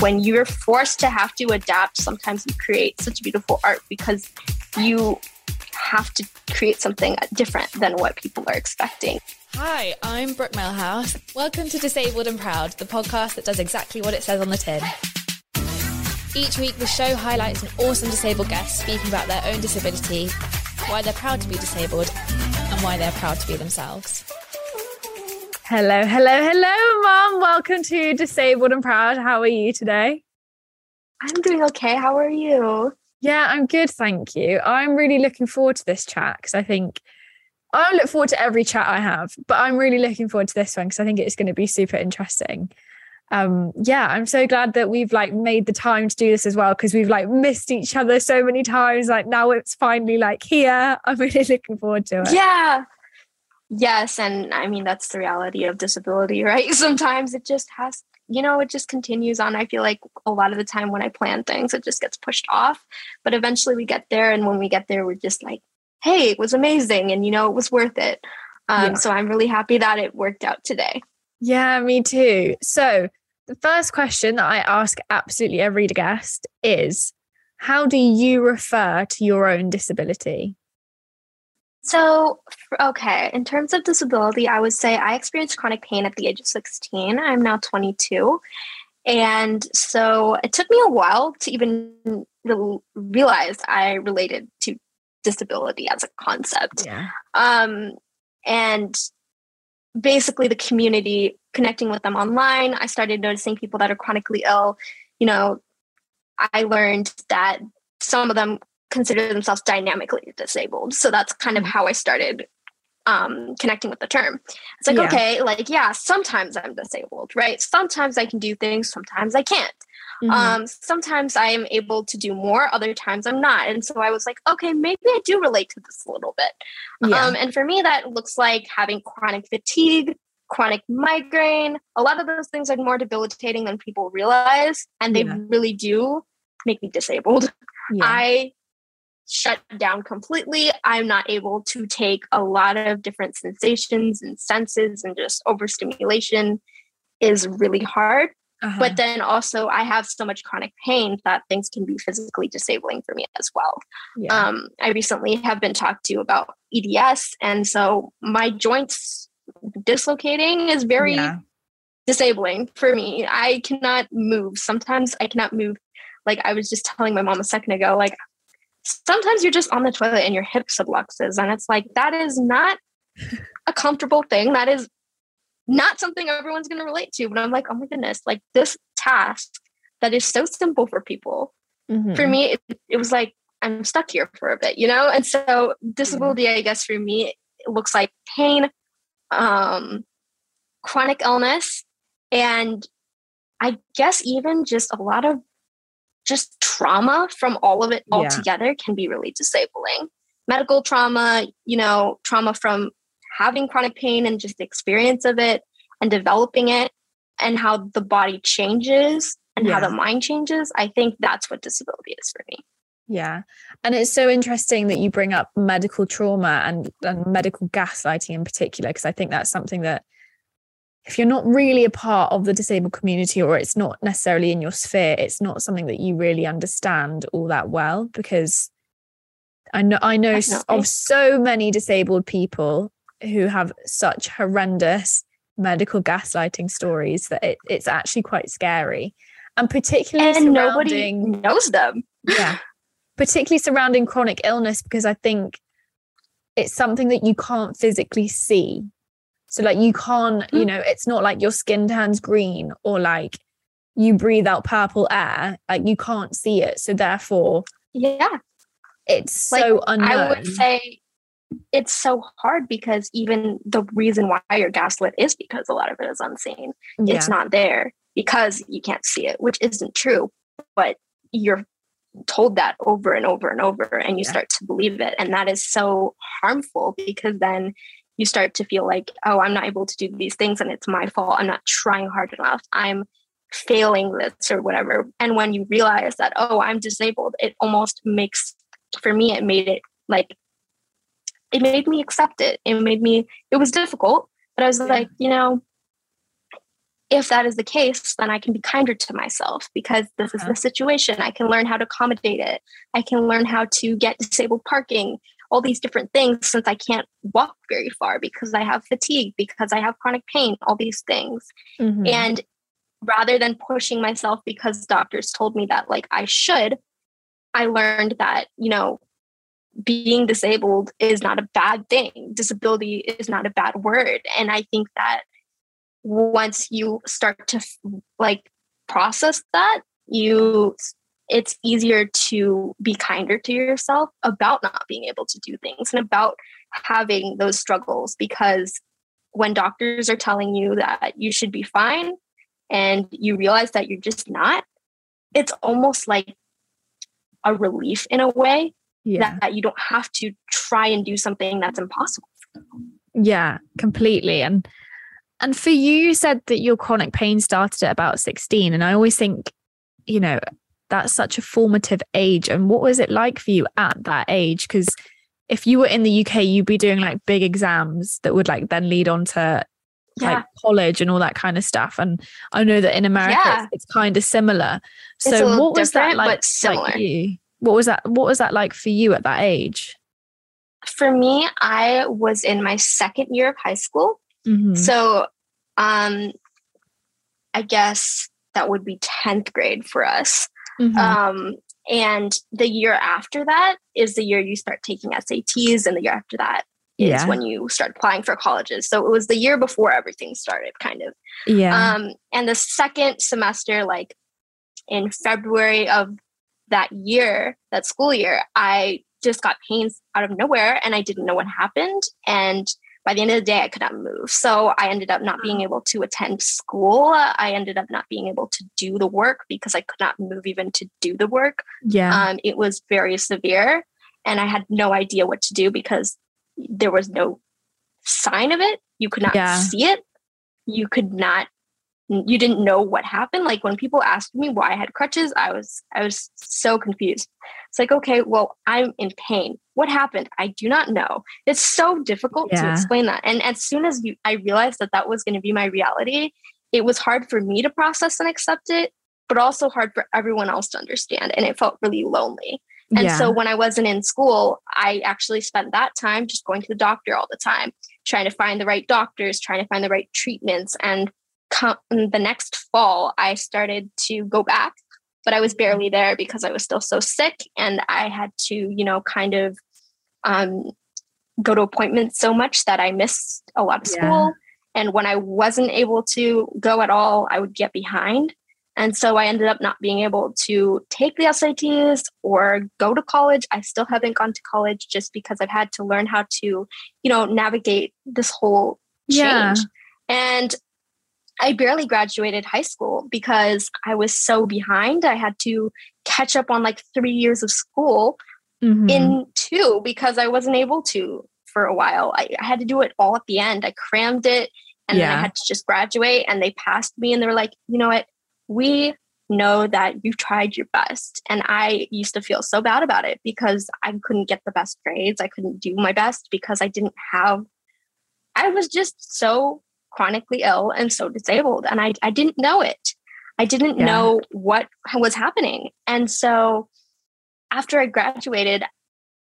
when you're forced to have to adapt, sometimes you create such beautiful art because you have to create something different than what people are expecting. Hi, I'm Brooke Melhouse. Welcome to Disabled and Proud, the podcast that does exactly what it says on the tin. Each week, the show highlights an awesome disabled guest speaking about their own disability, why they're proud to be disabled, and why they're proud to be themselves. Hello, hello, hello, Iman. Welcome to Disabled and Proud. How are you today? I'm doing okay. How are you? Yeah, I'm good. Thank you. I'm really looking forward to this chat because I think I look forward to every chat I have, but I'm really looking forward to this one because I think it's going to be super interesting. Um, yeah, I'm so glad that we've like made the time to do this as well because we've like missed each other so many times. Like now it's finally like here. I'm really looking forward to it. Yeah, Yes, and I mean that's the reality of disability, right? Sometimes it just has, you know, it just continues on. I feel like a lot of the time when I plan things, it just gets pushed off, but eventually we get there, and when we get there, we're just like, "Hey, it was amazing," and you know, it was worth it. Um, yeah. So I'm really happy that it worked out today. Yeah, me too. So the first question that I ask absolutely every guest is, "How do you refer to your own disability?" So, okay, in terms of disability, I would say I experienced chronic pain at the age of 16. I'm now 22. And so it took me a while to even re- realize I related to disability as a concept. Yeah. Um, and basically, the community, connecting with them online, I started noticing people that are chronically ill. You know, I learned that some of them consider themselves dynamically disabled. So that's kind of mm-hmm. how I started um, connecting with the term. It's like, yeah. okay, like, yeah, sometimes I'm disabled, right? Sometimes I can do things, sometimes I can't. Mm-hmm. Um, sometimes I am able to do more, other times I'm not. And so I was like, okay, maybe I do relate to this a little bit. Yeah. Um, and for me, that looks like having chronic fatigue, chronic migraine. A lot of those things are more debilitating than people realize, and they yeah. really do make me disabled. Yeah. I shut down completely. I'm not able to take a lot of different sensations and senses, and just overstimulation is really hard. Uh-huh. But then also, I have so much chronic pain that things can be physically disabling for me as well. Yeah. Um, I recently have been talked to about EDS, and so my joints dislocating is very yeah. disabling for me. I cannot move. Sometimes I cannot move. Like I was just telling my mom a second ago, like sometimes you're just on the toilet and your hip subluxes and it's like that is not a comfortable thing that is not something everyone's going to relate to but i'm like oh my goodness like this task that is so simple for people mm-hmm. for me it, it, was like i'm stuck here for a bit you know and so disability yeah. i guess for me it looks like pain um chronic illness and i guess even just a lot of just trauma from all of it all yeah. together can be really disabling. Medical trauma, you know, trauma from having chronic pain and just the experience of it and developing it and how the body changes and yeah. how the mind changes. I think that's what disability is for me. Yeah. And it's so interesting that you bring up medical trauma and, and medical gaslighting in particular, because I think that's something that if you're not really a part of the disabled community or it's not necessarily in your sphere, it's not something that you really understand all that well because I know I know Definitely. of so many disabled people who have such horrendous medical gaslighting stories that it, it's actually quite scary. And particularly and nobody knows them. yeah. Particularly surrounding chronic illness because I think it's something that you can't physically see so like you can't, you mm. know, it's not like your skin turns green or like you breathe out purple air. Like you can't see it. So therefore, yeah, it's so unknown. I would say it's so hard because even the reason why you're gaslit is because a lot of it is unseen. Yeah. It's not there because you can't see it, which isn't true. But you're told that over and over and over, and you yeah. start to believe it. And that is so harmful because then you start to feel like, oh, I'm not able to do these things and it's my fault. I'm not trying hard enough. I'm failing this or whatever. And when you realize that, oh, I'm disabled, it almost makes, for me, it made it like, it made me accept it. It made me, it was difficult, but I was yeah. like, you know, if that is the case, then I can be kinder to myself because this is uh-huh. the situation. I can learn how to accommodate it. I can learn how to get disabled parking, all these different things since I can't walk very far because I have fatigue, because I have chronic pain, all these things. Mm-hmm. And rather than pushing myself because doctors told me that like I should, I learned that, you know, being disabled is not a bad thing. Disability is not a bad word. And I think that once you start to like process that, you it's easier to be kinder to yourself about not being able to do things and about having those struggles because when doctors are telling you that you should be fine and you realize that you're just not, it's almost like a relief in a way yeah. that, that you don't have to try and do something that's impossible. Yeah, completely. And and for you, you said that your chronic pain started at about 16. And I always think, you know, that's such a formative age. And what was it like for you at that age? Because if you were in the UK, you'd be doing like big exams that would like then lead on to yeah. like college and all that kind of stuff. And I know that in America yeah. it's, it's kind of similar. So what was that like, like you? What was that what was that like for you at that age? For me, I was in my second year of high school. Mm-hmm. So um I guess that would be 10th grade for us. Mm-hmm. Um and the year after that is the year you start taking SATs and the year after that is yeah. when you start applying for colleges. So it was the year before everything started, kind of. Yeah. Um, and the second semester, like in February of that year, that school year, I just got pains out of nowhere and I didn't know what happened. And by the end of the day, I could not move. So I ended up not being able to attend school. I ended up not being able to do the work because I could not move even to do the work. Yeah. Um, it was very severe. And I had no idea what to do because there was no sign of it. You could not yeah. see it. You could not you didn't know what happened like when people asked me why i had crutches i was i was so confused it's like okay well i'm in pain what happened i do not know it's so difficult yeah. to explain that and as soon as you, i realized that that was going to be my reality it was hard for me to process and accept it but also hard for everyone else to understand and it felt really lonely and yeah. so when I wasn't in school, I actually spent that time just going to the doctor all the time, trying to find the right doctors, trying to find the right treatments. And come, the next fall, I started to go back, but I was barely there because I was still so sick. And I had to, you know, kind of um, go to appointments so much that I missed a lot of school. Yeah. And when I wasn't able to go at all, I would get behind. And so I ended up not being able to take the SATs or go to college. I still haven't gone to college just because I've had to learn how to, you know, navigate this whole change. Yeah. And I barely graduated high school because I was so behind. I had to catch up on like three years of school mm-hmm. in two because I wasn't able to for a while. I, I, had to do it all at the end. I crammed it and yeah. then I had to just graduate and they passed me and they were like, you know what? we know that you tried your best. And I used to feel so bad about it because I couldn't get the best grades. I couldn't do my best because I didn't have, I was just so chronically ill and so disabled. And I, I didn't know it. I didn't yeah. know what was happening. And so after I graduated,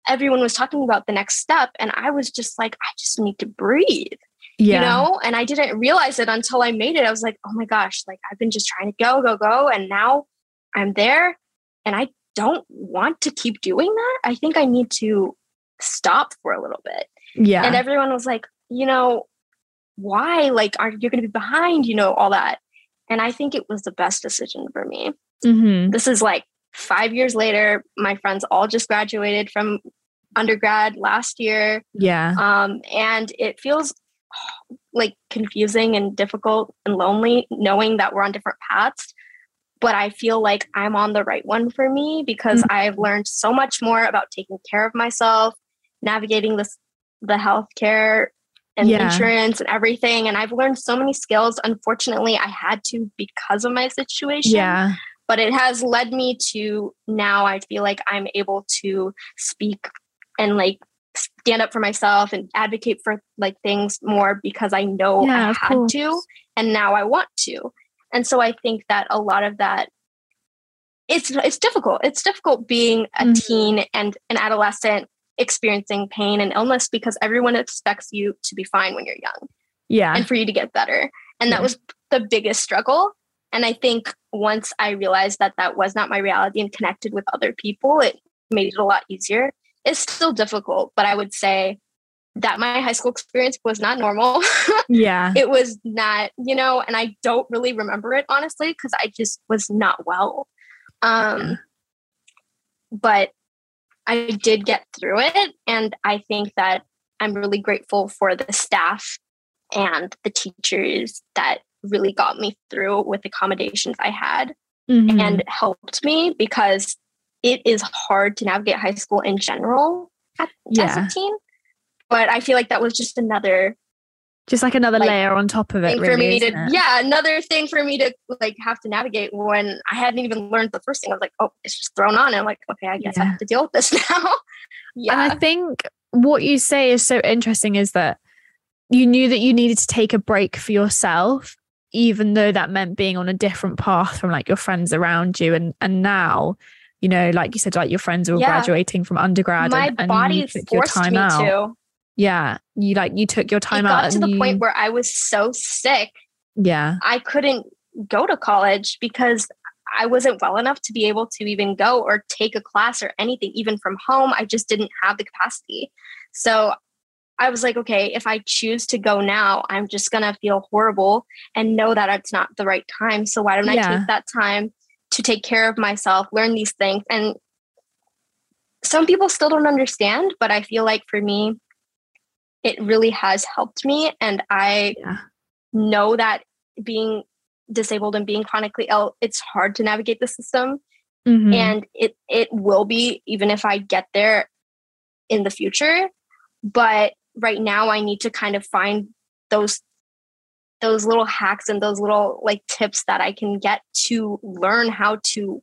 everyone was talking about the next step. And I was just like, I just need to breathe yeah. you know and i didn't realize it until i made it i was like oh my gosh like i've been just trying to go go go and now i'm there and i don't want to keep doing that i think i need to stop for a little bit yeah and everyone was like you know why like are you going to be behind you know all that and i think it was the best decision for me mm-hmm. this is like five years later my friends all just graduated from undergrad last year yeah um and it feels like confusing and difficult and lonely knowing that we're on different paths but i feel like i'm on the right one for me because mm-hmm. i've learned so much more about taking care of myself navigating this the healthcare and yeah. insurance and everything and i've learned so many skills unfortunately i had to because of my situation yeah but it has led me to now i feel like i'm able to speak and like stand up for myself and advocate for like things more because I know Yeah, I had course. to and now I want to. And so I think that a lot of that it's it's difficult. It's difficult being a Mhm. teen and an adolescent experiencing pain and illness because everyone expects you to be fine when you're young Yeah. and for you to get better. And Yeah. that was the biggest struggle. And I think once I realized that that was not my reality and connected with other people, it made it a lot easier. It's still difficult, but I would say that my high school experience was not normal. yeah. it was not, you know, and I don't really remember it honestly because I just was not well. Um, Yeah. But I did get through it. And I think that I'm really grateful for the staff and the teachers that really got me through with accommodations I had Mhm. and helped me because it is hard to navigate high school in general at, as Yeah. a teen. But I feel like that was just another just like another like, layer on top of it, really. for me to it? yeah another thing for me to like have to navigate when i hadn't even learned the first thing i was like oh it's just thrown on and i'm like okay i guess i have to deal with this now yeah And I think what you say is so interesting is that you knew that you needed to take a break for yourself, even though that meant being on a different path from like your friends around you. And and now, you know, like you said, like your friends were Yeah. graduating from undergrad my and, and body you took your forced time me out. to Yeah. You like you took your time it out. got to the you- point where i was so sick Yeah. i couldn't go to college because i wasn't well enough to be able to even go or take a class or anything even from home i just didn't have the capacity so I was like, okay, if I choose to go now, I'm just going to feel horrible and know that it's not the right time. So why don't I take that time to take care of myself, learn these things? And some people still don't understand, but I feel like for me, it really has helped me. And I Yeah. know that being disabled and being chronically ill, it's hard to navigate the system Mhm. and it it will be even if i get there in the future but right now i need to kind of find those those little hacks and those little like tips that i can get to learn how to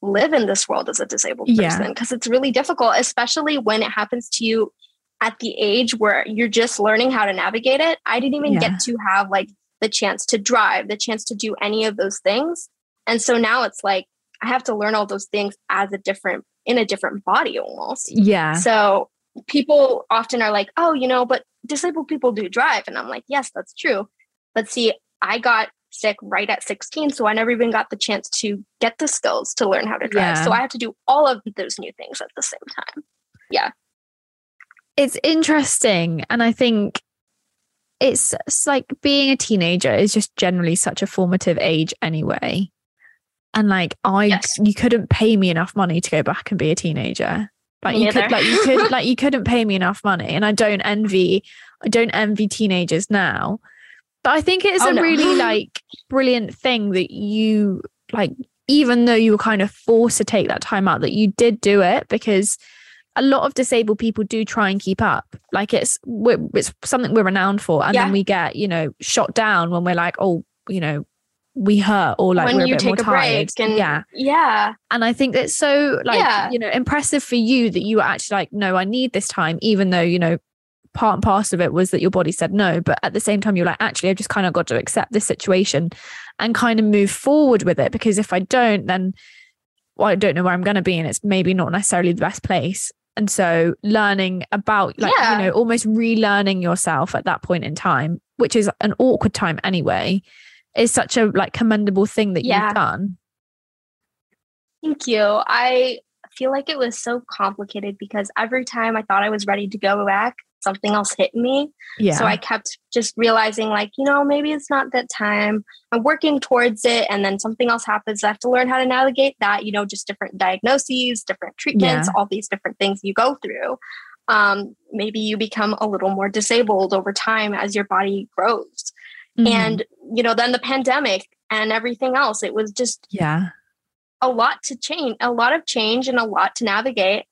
live in this world as a disabled person because it's really difficult especially when it happens to you at the age where you're just learning how to navigate it i didn't even Yeah. get to have like the chance to drive the chance to do any of those things and so now it's like I have to learn all those things as a different in a different body almost. yeah. So people often are like, "Oh, you know, but disabled people do drive." And I'm like, "Yes, that's true." But see, I got sick right at 16, so I never even got the chance to get the skills to learn how to drive. Yeah. So I have to do all of those new things at the same time. It's interesting and i think it's, it's like being a teenager is just generally such a formative age anyway and like i Yes. you couldn't pay me enough money to go back and be a teenager like Me you could like you could like you couldn't pay me enough money and i don't envy i don't envy teenagers now but i think it's Oh, a no. really like brilliant thing that you like even though you were kind of forced to take that time out that you did do it because a lot of disabled people do try and keep up. Like it's we're, it's something we're renowned for. And Yeah. then we get you know shot down when we're like oh you know we hurt or like when we're a you bit more take a tired. break and yeah. yeah, and i think it's so like Yeah. you know impressive for you that you were actually like no i need this time even though you know part and parcel of it was that your body said no. But at the same time you're like actually i've just kind of got to accept this situation and kind of move forward with it. Because if i don't then well, i don't know where i'm going to be and it's maybe not necessarily the best place and so learning about like Yeah. you know almost relearning yourself at that point in time which is an awkward time anyway is such a like commendable thing that Yeah. you've done Thank you. I feel like it was so complicated because every time I thought I was ready to go back, something else hit me. yeah So I kept just realizing, like, you know, maybe it's not that time. I'm working towards it. And then something else happens. I have to learn how to navigate that, you know, just different diagnoses, different treatments, all these different things you go through. Um, maybe you become a little more disabled over time as your body grows. Mhm. And, you know, then the pandemic and everything else, it was just yeah a lot to change, a lot of change and a lot to navigate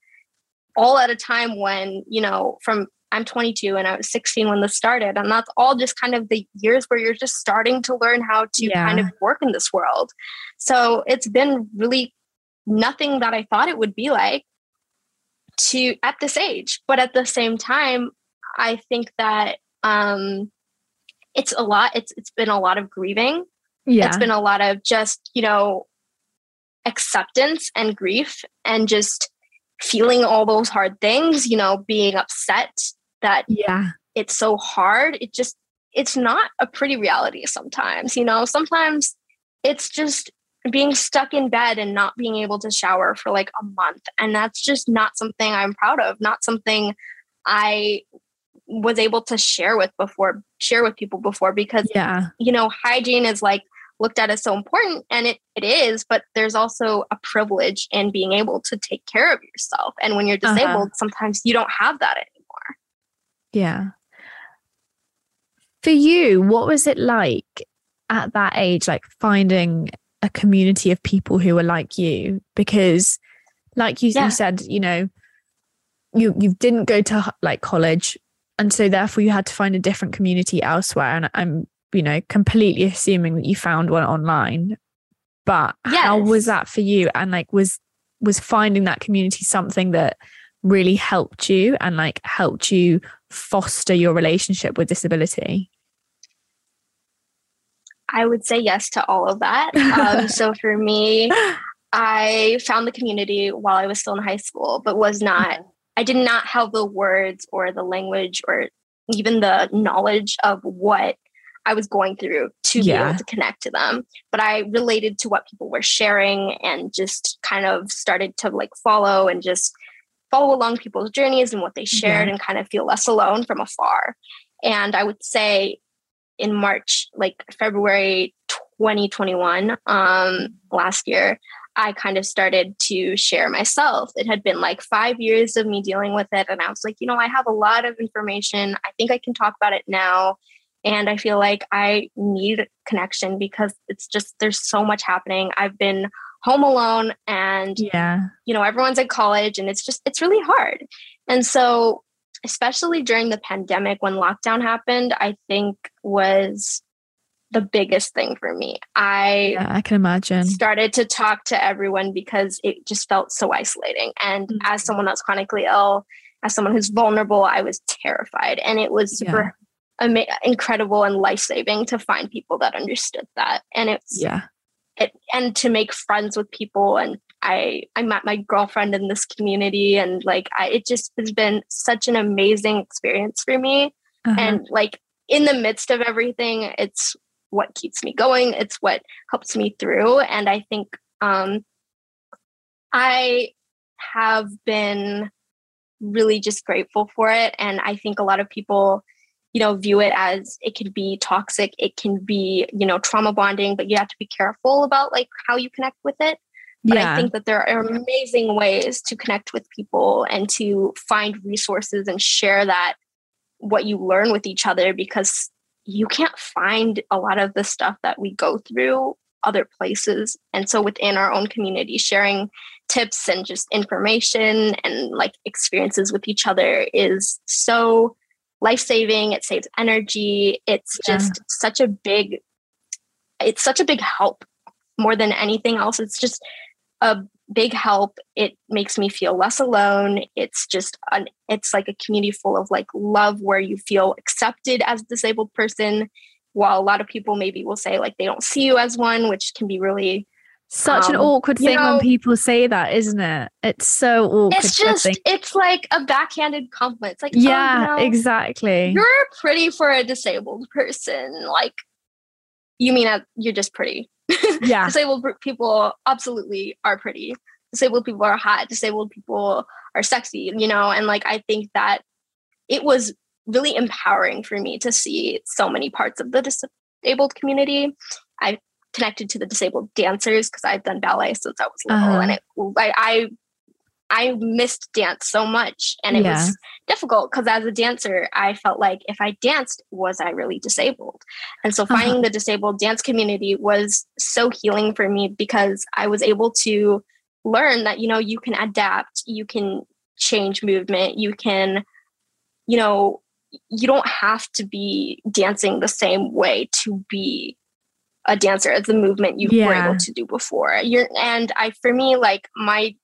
all at a time when, you know, from I'm 22 and I was 16 when this started. And that's all just kind of the years where you're just starting to learn how to kind of work in this world. So it's been really nothing that I thought it would be like. to at this age. But at the same time, I think that um, it's a lot. It's it's been a lot of grieving. Yeah. It's been a lot of just you know acceptance and grief and just feeling all those hard things. You know, being upset that yeah. it's so hard. It just it's not a pretty reality sometimes. You know, sometimes it's just being stuck in bed and not being able to shower for like a month. And that's just not something I'm proud of, not something I was able to share with before, share with people before, because, Yeah. you know, hygiene is like looked at as so important and it, it is, but there's also a privilege in being able to take care of yourself. And when you're Uh-huh. disabled, sometimes you don't have that. Yeah. For you, what was it like at that age, like finding a community of people who were like you? Because, like you, Yeah. you said, you know, you you didn't go to like college, and so therefore you had to find a different community elsewhere. And I'm, you know, completely assuming that you found one online. But how was that for you? And like, was was finding that community something that really helped you and like helped you foster your relationship with disability? I would say yes to all of that. Um, so for me, I found the community while I was still in high school, but was not, I did not have the words or the language or even the knowledge of what I was going through to be able to connect to them. But I related to what people were sharing and just kind of started to like follow and just follow along people's journeys and what they shared Yeah. and kind of feel less alone from afar. And I would say in March, like February 2021, um, last year, I kind of started to share myself. It had been like five years of me dealing with it. And I was like, you know, I have a lot of information. I think I can talk about it now. And I feel like I need connection because it's just, there's so much happening. I've been home alone and Yeah. you know everyone's at college and it's just it's really hard and so especially during the pandemic when lockdown happened i think was the biggest thing for me i Yeah, I can imagine. started to talk to everyone because it just felt so isolating and Mhm. as someone that's chronically ill as someone who's vulnerable i was terrified and it was super ama- incredible and life-saving to find people that understood that and it's Yeah. It, and to make friends with people. And i i met my girlfriend in this community and like i it just has been such an amazing experience for me. Uh-huh. and like in the midst of everything it's what keeps me going. It's what helps me through. And i think um i have been really just grateful for it. And i think a lot of people you know view it as it can be toxic it can be you know trauma bonding but you have to be careful about like how you connect with it but yeah. I think that there are amazing ways to connect with people and to find resources and share that what you learn with each other because you can't find a lot of the stuff that we go through other places. And so within our own community, sharing tips and just information and like experiences with each other is so life saving. It saves energy. It's Yeah. just such a big, it's such a big help more than anything else. It's just a big help. It makes me feel less alone. It's just an it's like a community full of like love where you feel accepted as a disabled person. While a lot of people maybe will say like they don't see you as one, which can be really Such an um, awkward thing know- when people say that, isn't it? It's so awkward. it's just, it's like a backhanded compliment. It's like oh, yeah, know, exactly. You're pretty for a disabled person. Like you mean that you're just pretty. Yeah, disabled people absolutely are pretty disabled people are hot disabled people are sexy you know and like i think that it was really empowering for me to see so many parts of the disabled community i connected to the disabled dancers because i've done ballet since i was little Uh-huh. and it I, I i missed dance so much and it Yeah. was difficult because as a dancer i felt like if i danced was i really disabled and so Uh-huh. finding the disabled dance community was so healing for me because I was able to learn that, you know, you can adapt, you can change movement, you can, you know, you don't have to be dancing the same way to be a dancer as the movement you were able to do before. You're and I for me, like my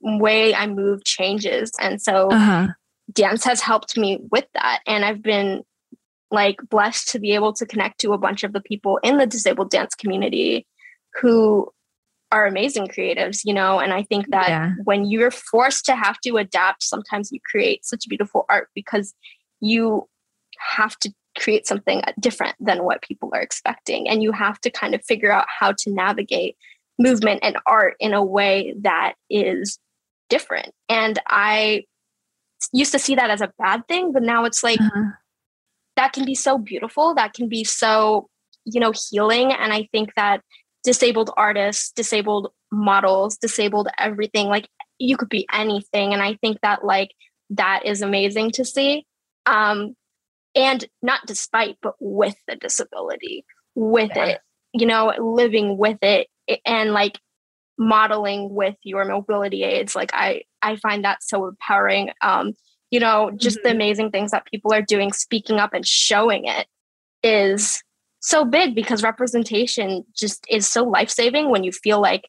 way I move changes. And so uh-huh. dance has helped me with that. And I've been like blessed to be able to connect to a bunch of the people in the disabled dance community who are amazing creatives, you know. And I think that yeah. when you're forced to have to adapt, sometimes you create such beautiful art because you have to create something different than what people are expecting. And you have to kind of figure out how to navigate movement and art in a way that is different. And I used to see that as a bad thing, but now it's like uh-huh. that can be so beautiful, that can be so, you know, healing. And I think that disabled artists, disabled models, disabled everything, like you could be anything. And I think that like that is amazing to see. Um, and not despite, but with the disability, with yeah. it, you know, living with it and like modeling with your mobility aids. Like I, I find that so empowering. Um, you know, just mm-hmm. the amazing things that people are doing, speaking up and showing it is so big because representation just is so life saving when you feel like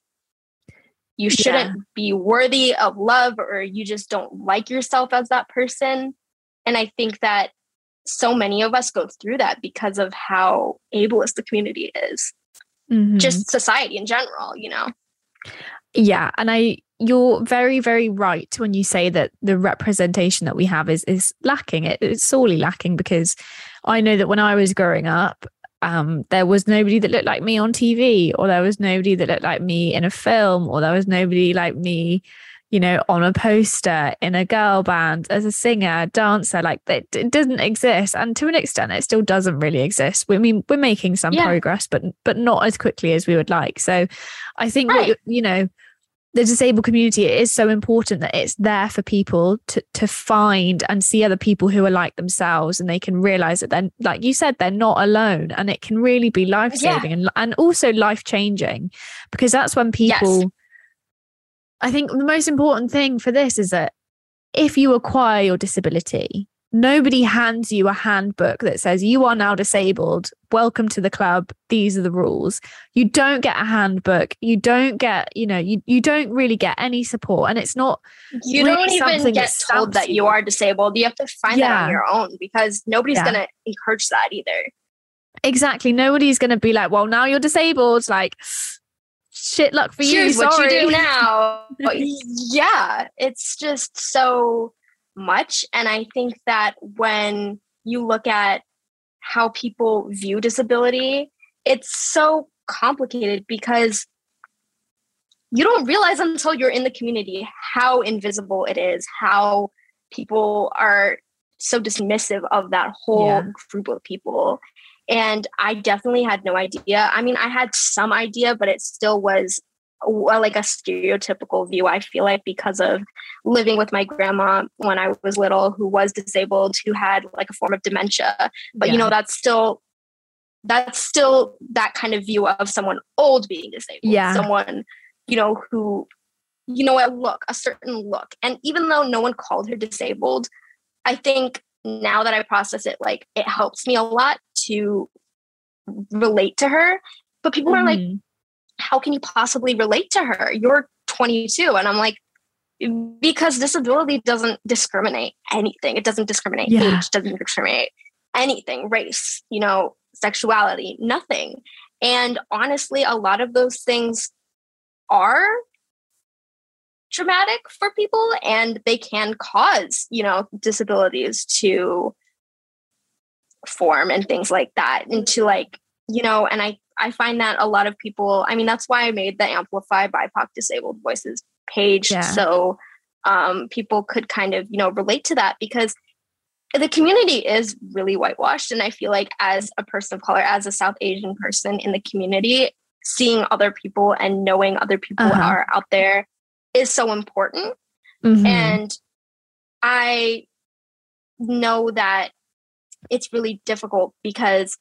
you shouldn't yeah. be worthy of love or you just don't like yourself as that person. And I think that so many of us go through that because of how ableist the community is, mm-hmm. just society in general, you know? Yeah. And I, you're very, very right when you say that the representation that we have is is lacking. It, it's sorely lacking because I know that when I was growing up, um, there was nobody that looked like me on TV, or there was nobody that looked like me in a film, or there was nobody like me you know, on a poster in a girl band as a singer, dancer, like it, it doesn't exist. And to an extent, it still doesn't really exist. I mean, we're making some yeah. progress, but but not as quickly as we would like. So I think right. what, you know, the disabled community it is so important that it's there for people to to find and see other people who are like themselves and they can realize that they're like you said they're not alone and it can really be life saving yeah. and and also life changing because that's when people yes I think the most important thing for this is that if you acquire your disability, nobody hands you a handbook that says you are now disabled. Welcome to the club. These are the rules. You don't get a handbook. You don't get, you know, you, you don't really get any support. And it's not you really don't even get told that you are disabled. You have to find yeah. that on your own because nobody's yeah. gonna encourage that either. Exactly. Nobody's gonna be like, well, now you're disabled. Like shit luck for you. Sorry. what you do now. yeah, it's just so much. And I think that when you look at how people view disability, it's so complicated because you don't realize until you're in the community how invisible it is, how people are so dismissive of that whole yeah. group of people. And I definitely had no idea. I mean, I had some idea, but it still was uh, like a stereotypical view, I feel like, because of living with my grandma when I was little, who was disabled, who had like a form of dementia. But, yeah. you know, that's still. That's still that kind of view of someone old being disabled. Yeah. Someone, you know, who, you know, a look, a certain look. And even though no one called her disabled, I think now that I process it, like it helps me a lot to relate to her. But people mm-hmm. are like, mm-hmm. how can you possibly relate to her? You're 22. And I'm like, because disability doesn't discriminate anything. It doesn't discriminate yeah. age, doesn't discriminate anything, race, you know, sexuality, nothing. And honestly, a lot of those things are traumatic for people and they can cause, you know, disabilities to form and things like that and to like you know and i i find that a lot of people i mean that's why i made the amplify bipoc disabled voices page yeah. so um, people could kind of you know relate to that because the community is really whitewashed and i feel like as a person of color as a south asian person in the community seeing other people and knowing other people uh-huh. are out there is so important mm-hmm. and i know that it's really difficult because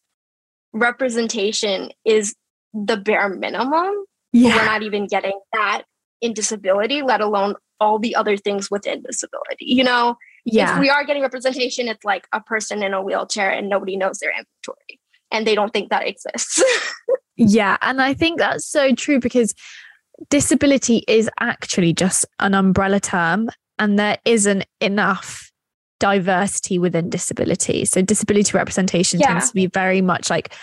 representation is the bare minimum. Yeah. We're not even getting that in disability, let alone all the other things within disability. You know, yeah. if we are getting representation, it's like a person in a wheelchair and nobody knows their inventory and they don't think that exists. yeah. And I think that's so true because disability is actually just an umbrella term and there isn't enough diversity within disability. So disability representation yeah. tends to be very much like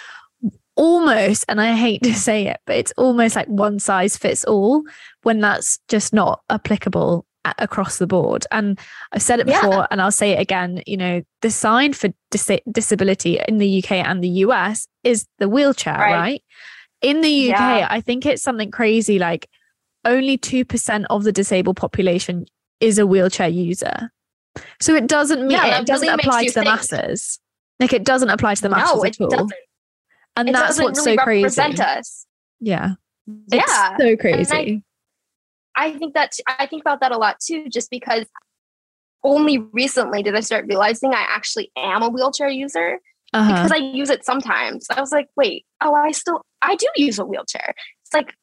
almost, and I hate to say it, but it's almost like one size fits all when that's just not applicable across the board. And I've said it before yeah. and I'll say it again, you know, the sign for dis- disability in the UK and the US is the wheelchair, right? right? In the UK, yeah. I think it's something crazy like only 2% of the disabled population is a wheelchair user. So it doesn't mean yeah, it doesn't really apply to the think. masses. Like it doesn't apply to the masses no, at all. Doesn't. And it that's what's really so crazy. Us. Yeah. Yeah. It's so crazy. I, I think that I think about that a lot too, just because only recently did I start realizing I actually am a wheelchair user uh-huh. because I use it sometimes. I was like, wait, oh, I still I do use a wheelchair. It's like,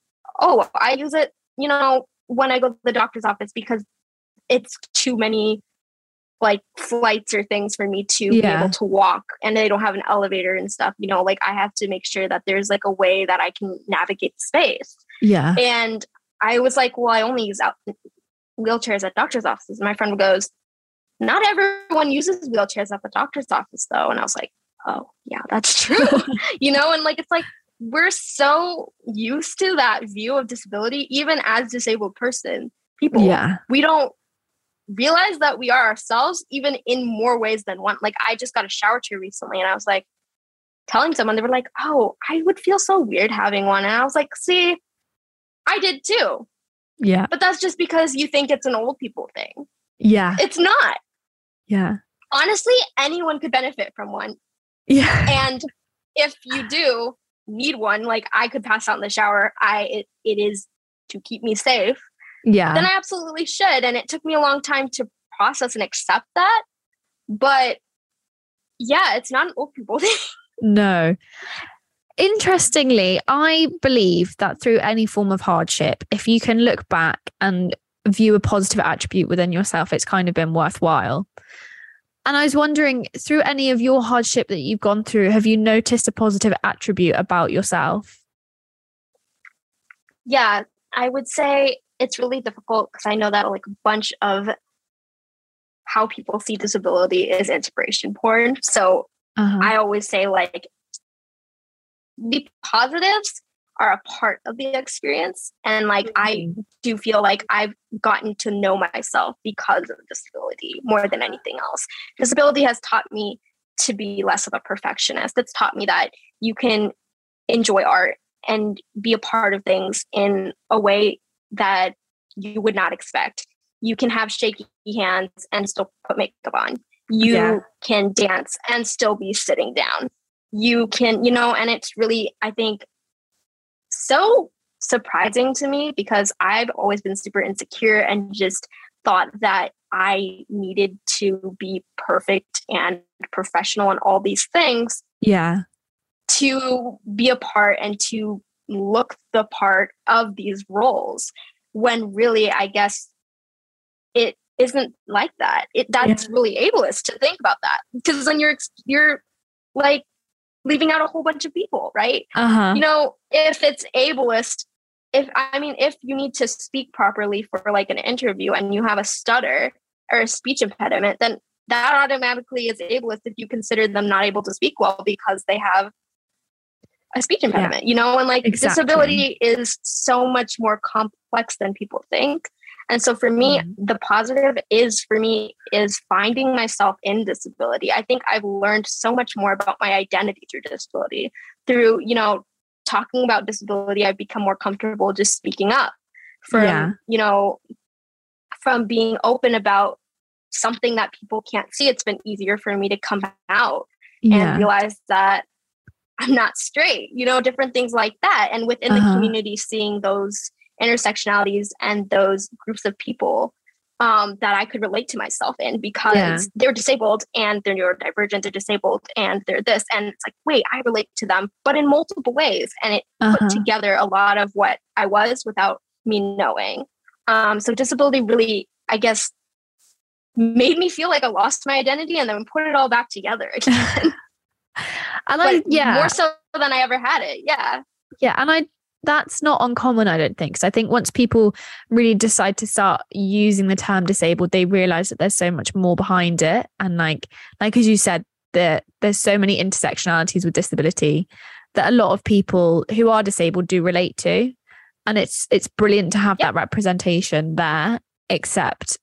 oh, I use it, you know, when I go to the doctor's office because it's too many like flights or things for me to yeah. be able to walk and they don't have an elevator and stuff you know like i have to make sure that there's like a way that i can navigate space. Yeah. And i was like well i only use out wheelchairs at doctor's offices. And my friend goes not everyone uses wheelchairs at the doctor's office though. And i was like oh yeah that's true. You know and like it's like we're so used to that view of disability even as disabled person people yeah. we don't realize that we are ourselves even in more ways than one. Like I just got a shower chair recently and I was like telling someone, they were like, oh, I would feel so weird having one. And I was like, see, I did too. Yeah. But that's just because you think it's an old people thing. Yeah. It's not. Yeah. Honestly, anyone could benefit from one. Yeah. And if you do need one, like I could pass out in the shower, I it, it is to keep me safe yeah. Then i absolutely should and it took me a long time to process and accept that but yeah it's not an old people thing. No. Interestingly i believe that through any form of hardship if you can look back and view a positive attribute within yourself it's kind of been worthwhile. And I was wondering, through any of your hardship that you've gone through, have you noticed a positive attribute about yourself? Yeah, I would say it's really difficult because I know that like a bunch of how people see disability is inspiration porn. So uh-huh. I always say like the positives are a part of the experience. And like mm-hmm. I do feel like I've gotten to know myself because of disability more than anything else. Disability has taught me to be less of a perfectionist. It's taught me that you can enjoy art and be a part of things in a way that you would not expect. You can have shaky hands and still put makeup on. You yeah. can dance and still be sitting down. You can, you know, and it's really, I think, so surprising to me because I've always been super insecure and just thought that I needed to be perfect and professional and all these things. Yeah. To be a part and to look the part of these roles when really i guess it isn't like that it that's yeah. really ableist to think about that because then you're you're like leaving out a whole bunch of people right uh-huh. you know if it's ableist if i mean if you need to speak properly for like an interview and you have a stutter or a speech impediment then that automatically is ableist if you consider them not able to speak well because they have a speech impediment, yeah. you know, and like exactly. disability is so much more complex than people think. And so for me, mm-hmm. the positive is for me is finding myself in disability. I think I've learned so much more about my identity through disability. Through, you know, talking about disability, I've become more comfortable just speaking up from, yeah. you know, from being open about something that people can't see. It's been easier for me to come out yeah. and realize that I'm not straight, you know, different things like that. And within uh-huh. the community, seeing those intersectionalities and those groups of people um, that I could relate to myself in because yeah. they're disabled and they're neurodivergent, they're disabled and they're this. And it's like, wait, I relate to them, but in multiple ways. And it uh-huh. put together a lot of what I was without me knowing. Um, so disability really, I guess, made me feel like I lost my identity and then put it all back together again. and I, yeah, more so than I ever had it. Yeah. Yeah. And I that's not uncommon, I don't think. So I think once people really decide to start using the term disabled, they realize that there's so much more behind it. And like, like as you said, that there's so many intersectionalities with disability that a lot of people who are disabled do relate to. And it's it's brilliant to have yep. that representation there, except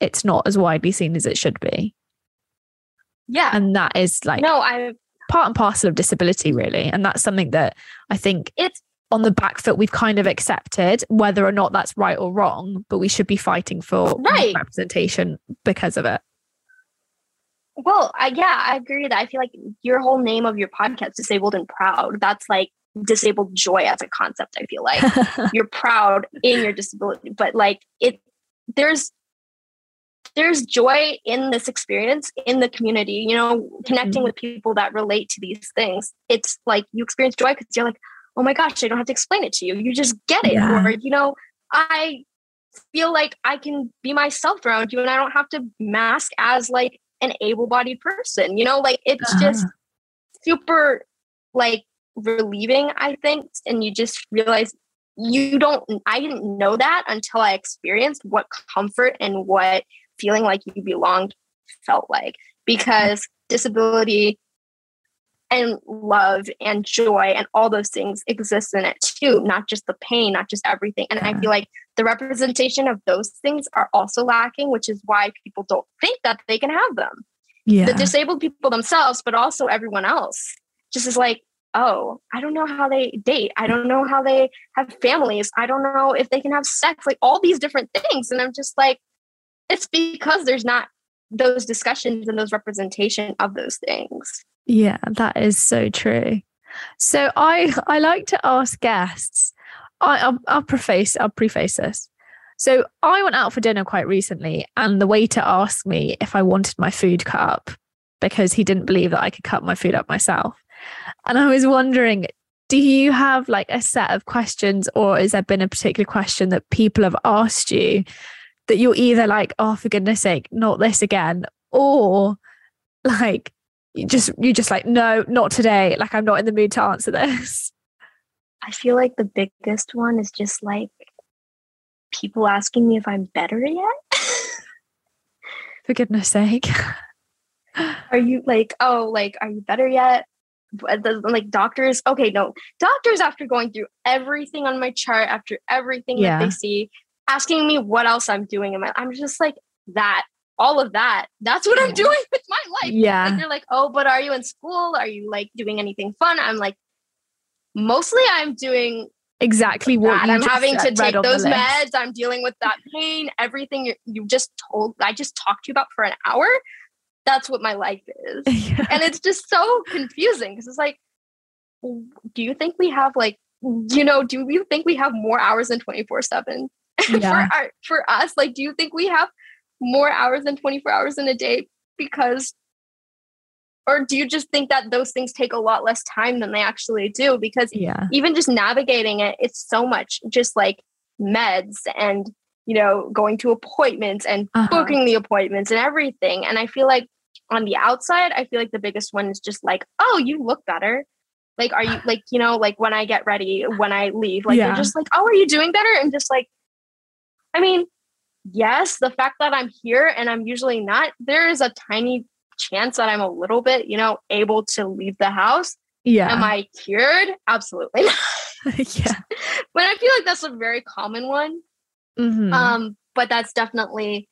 it's not as widely seen as it should be. Yeah. And that is like no, I part and parcel of disability, really. And that's something that I think it's on the back foot we've kind of accepted, whether or not that's right or wrong, but we should be fighting for right. representation because of it. Well, I, yeah, I agree that I feel like your whole name of your podcast, Disabled and Proud, that's like disabled joy as a concept. I feel like you're proud in your disability, but like it, there's there's joy in this experience in the community you know connecting mm-hmm. with people that relate to these things it's like you experience joy because you're like oh my gosh i don't have to explain it to you you just get it yeah. or you know i feel like i can be myself around you and i don't have to mask as like an able-bodied person you know like it's uh-huh. just super like relieving i think and you just realize you don't i didn't know that until i experienced what comfort and what feeling like you belonged felt like because disability and love and joy and all those things exist in it too not just the pain not just everything. And i feel like the representation of those things are also lacking which is why people don't think that they can have them. Yeah. the disabled people themselves but also everyone else just is like oh i don't know how they date. I don't know how they have families. I don't know if they can have sex like all these different things. And i'm just like it's because there's not those discussions and those representation of those things. Yeah, that is so true. So I I like to ask guests. I, I'll, I'll preface I'll preface this. So I went out for dinner quite recently, and the waiter asked me if I wanted my food cut up because he didn't believe that I could cut my food up myself. And I was wondering, do you have like a set of questions, or has there been a particular question that people have asked you that you're either like, oh, for goodness sake, not this again, or like you just you just like, no, not today. Like I'm not in the mood to answer this. I feel like the biggest one is just like people asking me if I'm better yet. for goodness sake. are you like, oh, like, are you better yet? like doctors okay no doctors after going through everything on my chart after everything yeah. that they see asking me what else I'm doing in my I'm just like that all of that. That's what I'm doing with my life. Yeah. Like they're like oh but are you in school? Are you like doing anything fun? I'm like mostly I'm doing exactly what I'm having to take those meds. I'm dealing with that pain. Everything you, you just told I just talked to you about for an hour. That's what my life is. Yeah. and it's just so confusing because it's like do you think we have like you know do you think we have more hours than 24 7 yeah. for our, for us like do you think we have more hours than 24 hours in a day because or do you just think that those things take a lot less time than they actually do because yeah even just navigating it it's so much just like meds and you know going to appointments and uh-huh. booking the appointments and everything and i feel like on the outside i feel like the biggest one is just like oh you look better like are you like you know like when i get ready when i leave like yeah. they're just like oh are you doing better and just like I mean, yes, the fact that I'm here and I'm usually not, there is a tiny chance that I'm a little bit, you know, able to leave the house. Yeah. Am I cured? Absolutely yeah. But I feel like that's a very common one. Mm-hmm. Um, but that's definitely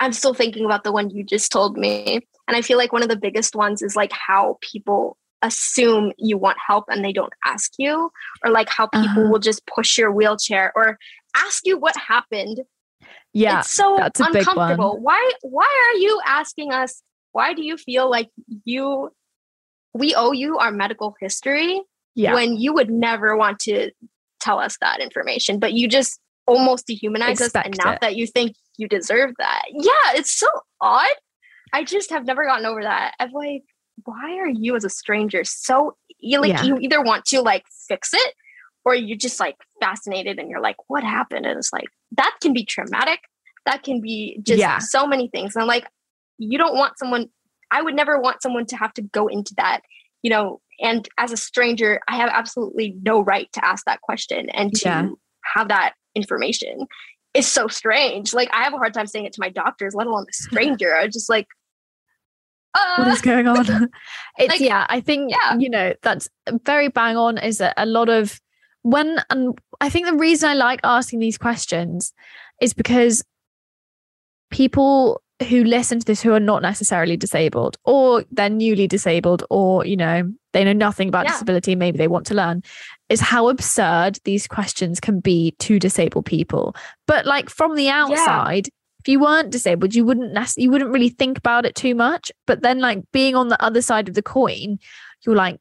I'm still thinking about the one you just told me. And I feel like one of the biggest ones is like how people assume you want help and they don't ask you, or like how people uh-huh. will just push your wheelchair or ask you what happened. Yeah. It's so uncomfortable. Why why are you asking us? Why do you feel like you we owe you our medical history yeah. when you would never want to tell us that information, but you just almost dehumanize Expect us enough it. that you think you deserve that. Yeah, it's so odd. I just have never gotten over that. i've like, why are you as a stranger so you like yeah. you either want to like fix it or you're just like fascinated and you're like, what happened? And it's like, that can be traumatic. That can be just yeah. so many things. And I'm like, you don't want someone, I would never want someone to have to go into that, you know, and as a stranger, I have absolutely no right to ask that question and to yeah. have that information. It's so strange. Like I have a hard time saying it to my doctors, let alone a stranger. I was just like, uh, what is going on? it's like, yeah. I think yeah. you know that's very bang on. Is that a lot of when and I think the reason I like asking these questions is because people who listen to this who are not necessarily disabled or they're newly disabled or you know they know nothing about yeah. disability maybe they want to learn is how absurd these questions can be to disabled people but like from the outside yeah. If you weren't disabled you wouldn't you wouldn't really think about it too much but then like being on the other side of the coin you're like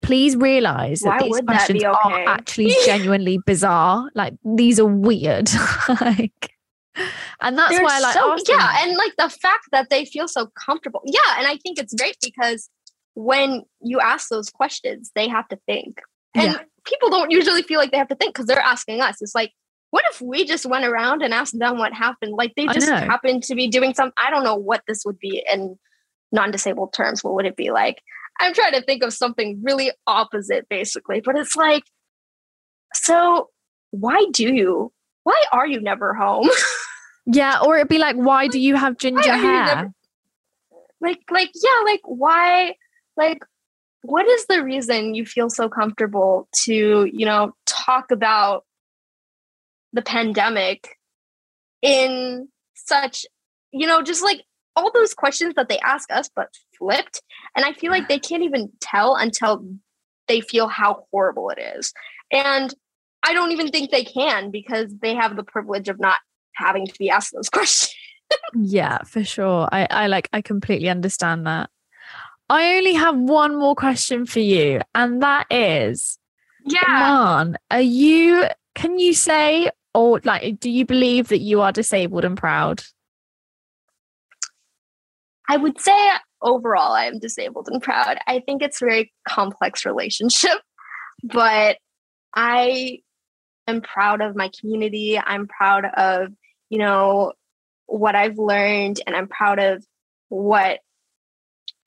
please realize that Why these questions that okay? are actually genuinely bizarre like these are weird like and that's They're why I like so, yeah, and like the fact that they feel so comfortable. Yeah, and I think it's great because when you ask those questions, they have to think, and yeah. people don't usually feel like they have to think because they're asking us. It's like, what if we just went around and asked them what happened? Like they just happened to be doing something. I don't know what this would be in non-disabled terms. What would it be like? I'm trying to think of something really opposite, basically, but it's like, so why do you? Why are you never home? Yeah, or it'd be like, why do you have ginger hair? Never, like, like, yeah, like, why? Like, what is the reason you feel so comfortable to, you know, talk about the pandemic in such, you know, just like all those questions that they ask us, but flipped. And I feel like they can't even tell until they feel how horrible it is. And I don't even think they can because they have the privilege of not having to be asked those questions. yeah, for sure. I, I like I completely understand that. I only have one more question for you, and that is Yeah. Iman, are you can you say or like do you believe that you are disabled and proud? I would say overall I am disabled and proud. I think it's a very complex relationship, but I am proud of my community. I'm proud of you know, what I've learned and I'm proud of what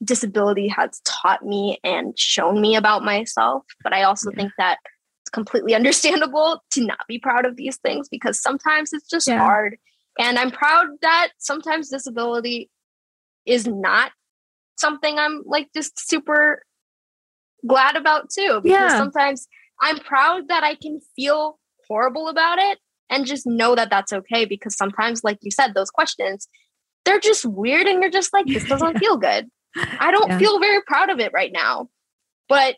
disability has taught me and shown me about myself. But I also yeah. think that completely understandable to not be proud of these things because sometimes it's just yeah. hard. And I'm proud that sometimes disability is not something I'm like just super glad about too. Because yeah. sometimes I'm proud that I can feel horrible about it and just know that that's okay because sometimes like you said those questions they're just weird and you're just like this doesn't feel good i don't yeah. feel very proud of it right now but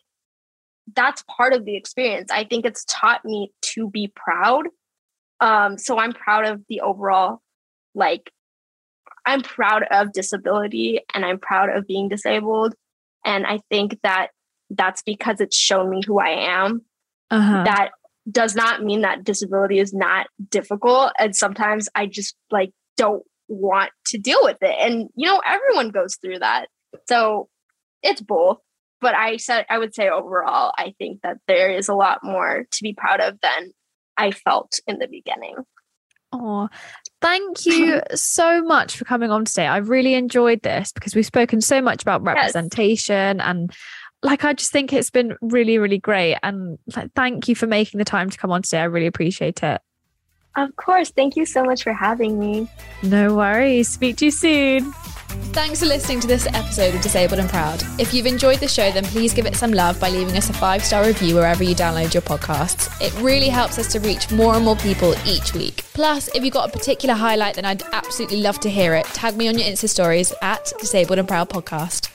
that's part of the experience i think it's taught me to be proud um so i'm proud of the overall like i'm proud of disability and i'm proud of being disabled and i think that that's because it's shown me who i am uh-huh. that does not mean that disability is not difficult. And sometimes I just like don't want to deal with it. And, you know, everyone goes through that. So it's both. But I said, I would say overall, I think that there is a lot more to be proud of than I felt in the beginning. Oh, thank you so much for coming on today. I really enjoyed this because we've spoken so much about representation yes. and like I just think it's been really, really great. And like, thank you for making the time to come on today. I really appreciate it. Of course. Thank you so much for having me. No worries. Speak to you soon. Thanks for listening to this episode of Disabled and Proud. If you've enjoyed the show, then please give it some love by leaving us a five star review wherever you download your podcasts. It really helps us to reach more and more people each week. Plus, if you've got a particular highlight, then I'd absolutely love to hear it. Tag me on your Insta stories at Disabled and Proud Podcast.